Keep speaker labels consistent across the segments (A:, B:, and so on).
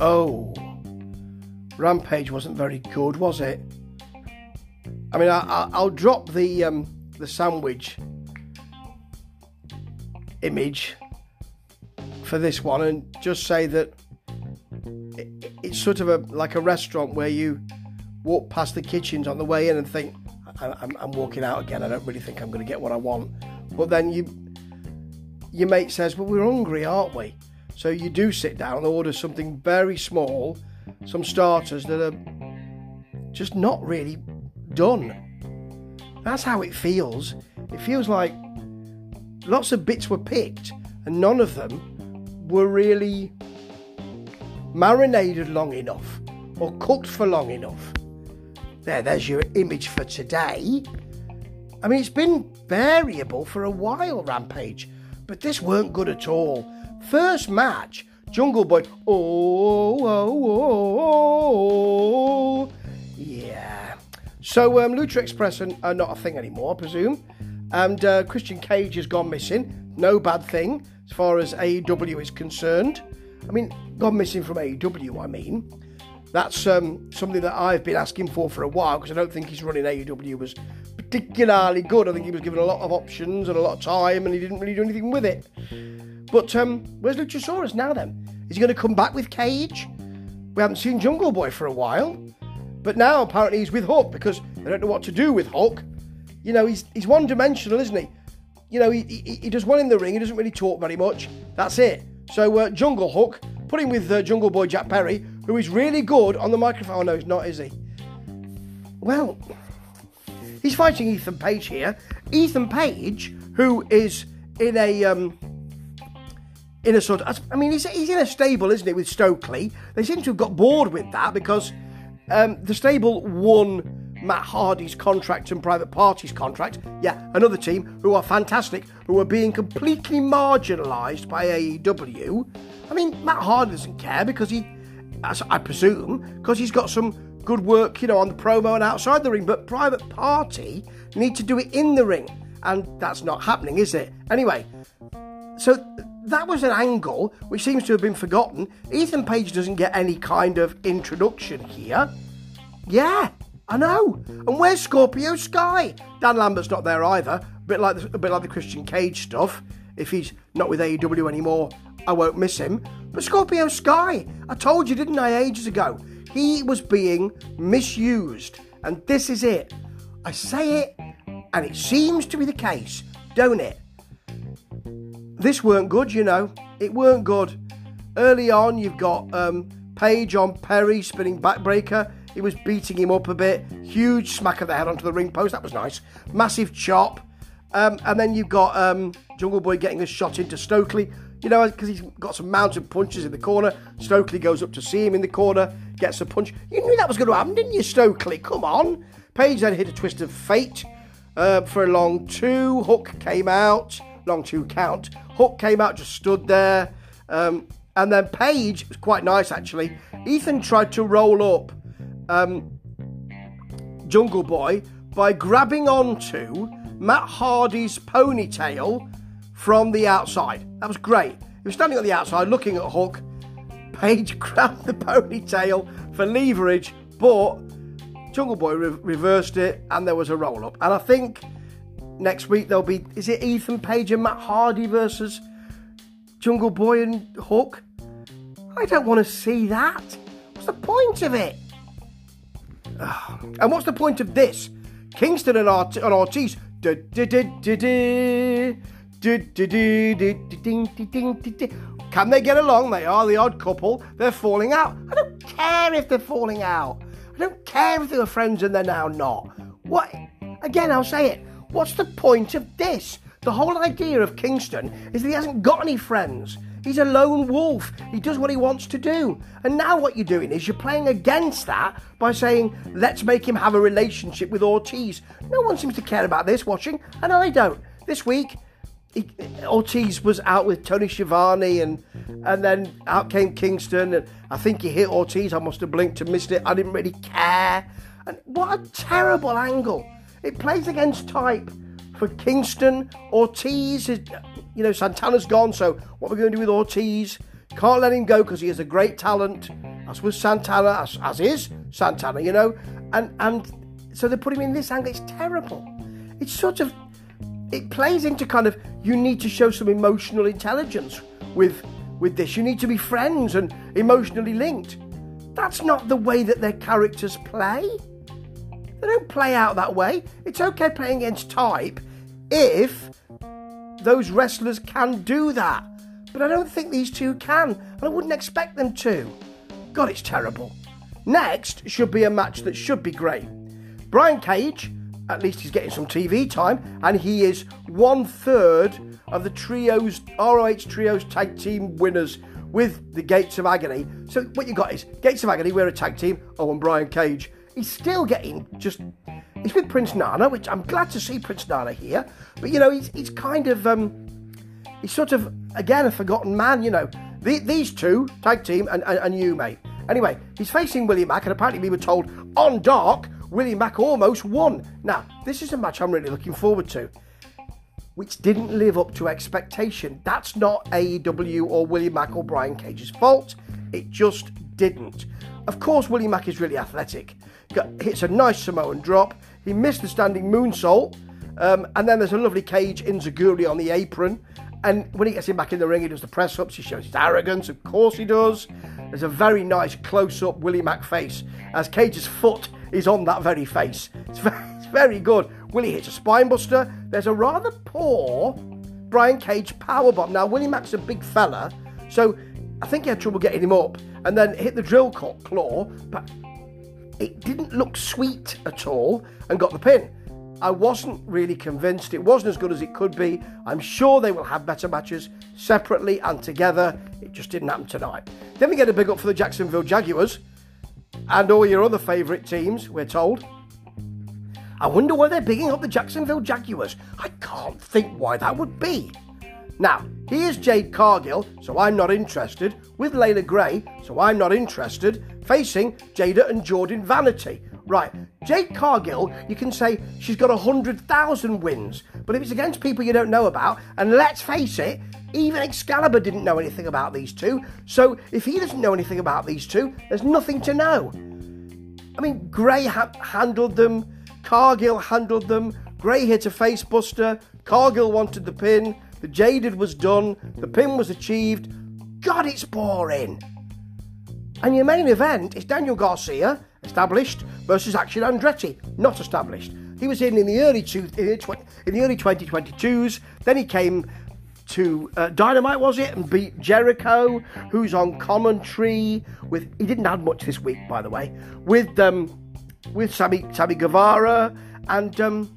A: Oh, Rampage wasn't very good, was it? I mean, I, will drop the um, the sandwich image for this one and just say that it, it's sort of a like a restaurant where you walk past the kitchens on the way in and think, I'm, I'm walking out again. I don't really think I'm going to get what I want. But then you, your mate says, "Well, we're hungry, aren't we?" So you do sit down and order something very small, some starters that are just not really done. That's how it feels. It feels like lots of bits were picked and none of them were really marinated long enough or cooked for long enough. There, there's your image for today. I mean, it's been variable for a while, Rampage, but this weren't good at all. First match, Jungle Boy. Oh, oh, oh, oh. Yeah. So, um, Lucha Express are, are, not a thing anymore, I presume. And uh, Christian Cage has gone missing. No bad thing as far as AEW is concerned. I mean, gone missing from AEW, I mean. That's um, something that I've been asking for for a while because I don't think he's running AEW was particularly good. I think he was given a lot of options and a lot of time and he didn't really do anything with it. But um, where's Luchasaurus now then? Is he going to come back with Cage? We haven't seen Jungle Boy for a while. But now apparently he's with Hook because they don't know what to do with Hook. You know, he's, he's one dimensional, isn't he? You know, he, he, he, does well in the ring, he doesn't really talk very much. That's it. So, uh, Jungle Hook, put him with uh, Jungle Boy Jack Perry, who is really good on the microphone. Oh, no, he's not, is he? Well, he's fighting Ethan Page here. Ethan Page, who is in a um, in a sort of, I mean, he's, he's in a stable, isn't he, with Stokely? They seem to have got bored with that because um, the stable won Matt Hardy's contract and Private Party's contract. Yeah, another team who are fantastic, who are being completely marginalised by AEW. I mean, Matt Hardy doesn't care because he, I presume, because he's got some good work, you know, on the promo and outside the ring. But Private Party need to do it in the ring, and that's not happening, is it? Anyway, so that was an angle which seems to have been forgotten. Ethan Page doesn't get any kind of introduction here. Yeah, I know. And where's Scorpio Sky? Dan Lambert's not there either. A bit like the, a bit like the Christian Cage stuff. If he's not with AEW anymore, I won't miss him. But Scorpio Sky, I told you, didn't I, ages ago? He was being misused, and this is it. I say it, and it seems to be the case, don't it? This weren't good, you know. It weren't good. Early on, you've got um, Page on Perry spinning backbreaker. He was beating him up a bit. Huge smack of the head onto the ring post. That was nice. Massive chop. Um, and then you've got um, Jungle Boy getting a shot into Stokely. You know, because he's got some mounted punches in the corner. Stokely goes up to see him in the corner, gets a punch. You knew that was going to happen, didn't you, Stokely? Come on. Page then hit a twist of fate uh, for a long two. Hook came out, long two count. Hook came out, just stood there. Um, and then Page was quite nice actually. Ethan tried to roll up um, Jungle Boy by grabbing onto Matt Hardy's ponytail from the outside. That was great. He was standing on the outside looking at Hook. Page grabbed the ponytail for leverage, but Jungle Boy re- reversed it and there was a roll up. And I think next week there'll be is it Ethan Page and Matt Hardy versus Jungle Boy and Hook? I don't want to see that. What's the point of it? And what's the point of this? Kingston and, Ort- and Ortiz. Can they get along? They are the odd couple. They're falling out. I don't care if they're falling out. I don't care if they were friends and they're now not. What? Again, I'll say it. What's the point of this? The whole idea of Kingston is that he hasn't got any friends. He's a lone wolf. He does what he wants to do. And now what you're doing is you're playing against that by saying, let's make him have a relationship with Ortiz. No one seems to care about this watching, and I don't. This week, he, Ortiz was out with Tony Schiavone, and and then out came Kingston, and I think he hit Ortiz. I must have blinked and missed it. I didn't really care. And what a terrible angle! It plays against type for Kingston. Ortiz is, you know, Santana's gone, so what are we going to do with Ortiz? Can't let him go because he is a great talent, as was Santana, as, as is Santana, you know. And and so they put him in this angle. It's terrible. It's sort of it plays into kind of you need to show some emotional intelligence with with this. You need to be friends and emotionally linked. That's not the way that their characters play. They don't play out that way. It's okay playing against type if those wrestlers can do that. But I don't think these two can, and I wouldn't expect them to. God, it's terrible. Next should be a match that should be great. Brian Cage, at least he's getting some TV time, and he is one third of the trios, ROH trios tag team winners with the Gates of Agony. So what you got is Gates of Agony, we're a tag team. Oh, and Brian Cage. He's still getting just. He's with Prince Nana, which I'm glad to see Prince Nana here. But you know, he's he's kind of um, he's sort of again a forgotten man. You know, the, these two tag team and, and, and you, mate. Anyway, he's facing Willie Mack, and apparently we were told on dark Willie Mack almost won. Now, this is a match I'm really looking forward to which didn't live up to expectation. That's not AEW or Willie Mack or Brian Cage's fault. It just didn't. Of course, Willie Mack is really athletic. Got, hits a nice Samoan drop. He missed the standing moonsault. Um, and then there's a lovely Cage Enzuigiri on the apron. And when he gets him back in the ring, he does the press ups. He shows his arrogance. Of course, he does. There's a very nice close up Willie Mack face as Cage's foot is on that very face. It's very, it's very good. Willie hits a spinebuster. There's a rather poor Brian Cage powerbomb. Now, Willie Mack's a big fella, so I think he had trouble getting him up and then hit the drill claw, but it didn't look sweet at all and got the pin. I wasn't really convinced. It wasn't as good as it could be. I'm sure they will have better matches separately and together. It just didn't happen tonight. Then we get a big up for the Jacksonville Jaguars and all your other favourite teams, we're told. I wonder why they're bigging up the Jacksonville Jaguars. I can't think why that would be. Now, here's Jade Cargill, so I'm not interested, with Leila Grey, so I'm not interested, facing Jada and Jordan Vanity. Right, Jade Cargill, you can say she's got 100,000 wins, but if it's against people you don't know about, and let's face it, even Excalibur didn't know anything about these two, so if he doesn't know anything about these two, there's nothing to know. I mean, Grey ha- handled them, Cargill handled them, Gray hit a facebuster, Cargill wanted the pin, the Jaded was done, the pin was achieved. God, it's boring. And your main event is Daniel Garcia, established, versus Action Andretti, not established. He was in in the early two, in the early 2022s. Then he came to uh, Dynamite, was it, and beat Jericho, who's on commentary with. He didn't have much this week, by the way, with um, with Sammy Sammy Guevara, and um,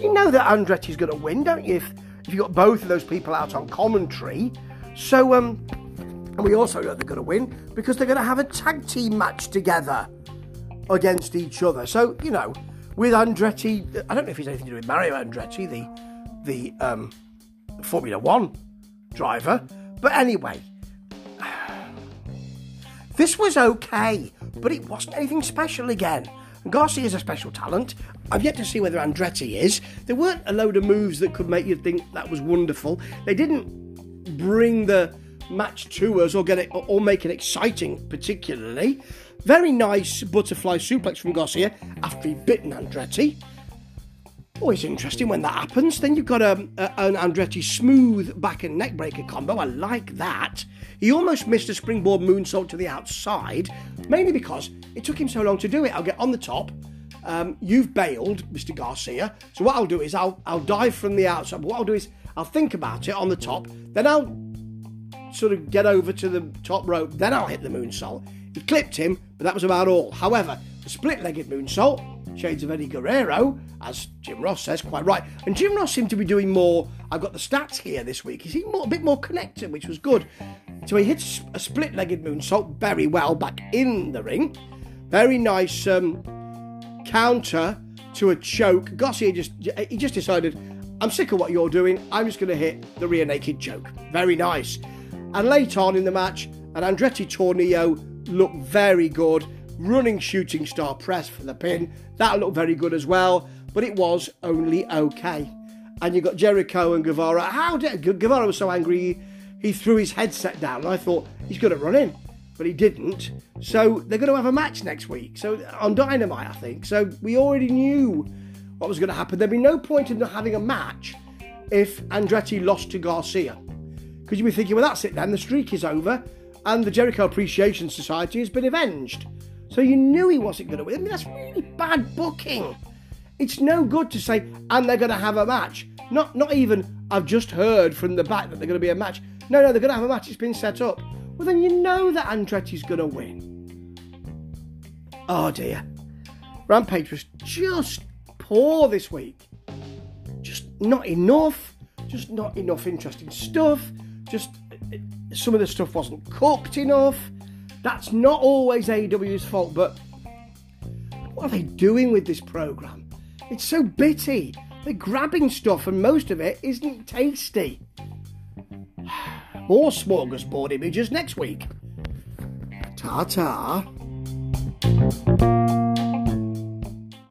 A: you know that Andretti's going to win, don't you? If, if you got both of those people out on commentary, so um, and we also know they're going to win because they're going to have a tag team match together against each other. So you know, with Andretti, I don't know if he's anything to do with Mario Andretti, the the um, Formula One driver. But anyway, this was okay, but it wasn't anything special again. Garcia is a special talent. I've yet to see whether Andretti is. There weren't a load of moves that could make you think that was wonderful. They didn't bring the match to us or get it or make it exciting particularly. Very nice butterfly suplex from Garcia after he bitten Andretti. Always interesting when that happens. Then you've got a, um, a, an Andretti smooth back and neck breaker combo. I like that. He almost missed a springboard moonsault to the outside, mainly because it took him so long to do it. I'll get on the top. Um, you've bailed, Mr. Garcia. So what I'll do is I'll I'll dive from the outside. What I'll do is I'll think about it on the top. Then I'll sort of get over to the top rope. Then I'll hit the moonsault. He clipped him, but that was about all. However, the split-legged moonsault shades of Eddie Guerrero, as Jim Ross says, quite right. And Jim Ross seemed to be doing more. I've got the stats here this week. He seemed more, a bit more connected, which was good. So he hits a split legged moonsault very well back in the ring. Very nice um, counter to a choke. Garcia just he just decided, I'm sick of what you're doing. I'm just going to hit the rear naked choke. Very nice. And late on in the match, an Andretti Tornillo looked very good running shooting star press for the pin. That looked very good as well, but it was only okay. And you got Jericho and Guevara. How did Guevara was so angry? he threw his headset down. I thought he's going to run in, but he didn't. So they're going to have a match next week. So on Dynamite, I think. So we already knew what was going to happen. There'd be no point in having a match if Andretti lost to Garcia. Because you'd be thinking, well, that's it then. The streak is over and the Jericho Appreciation Society has been avenged. So you knew he wasn't going to win. I mean, that's really bad booking. It's no good to say, and they're going to have a match. Not, not even, I've just heard from the back that they're going to be a match. No, no, they're going to have a match. It's been set up. Well, then you know that Andretti's going to win. Oh dear. Rampage was just poor this week. Just not enough. Just not enough interesting stuff. Just uh, uh, some of the stuff wasn't cooked enough. That's not always AW's fault, but what are they doing with this program? It's so bitty. They're grabbing stuff, and most of it isn't tasty. More smorgasbord images next week. Ta ta.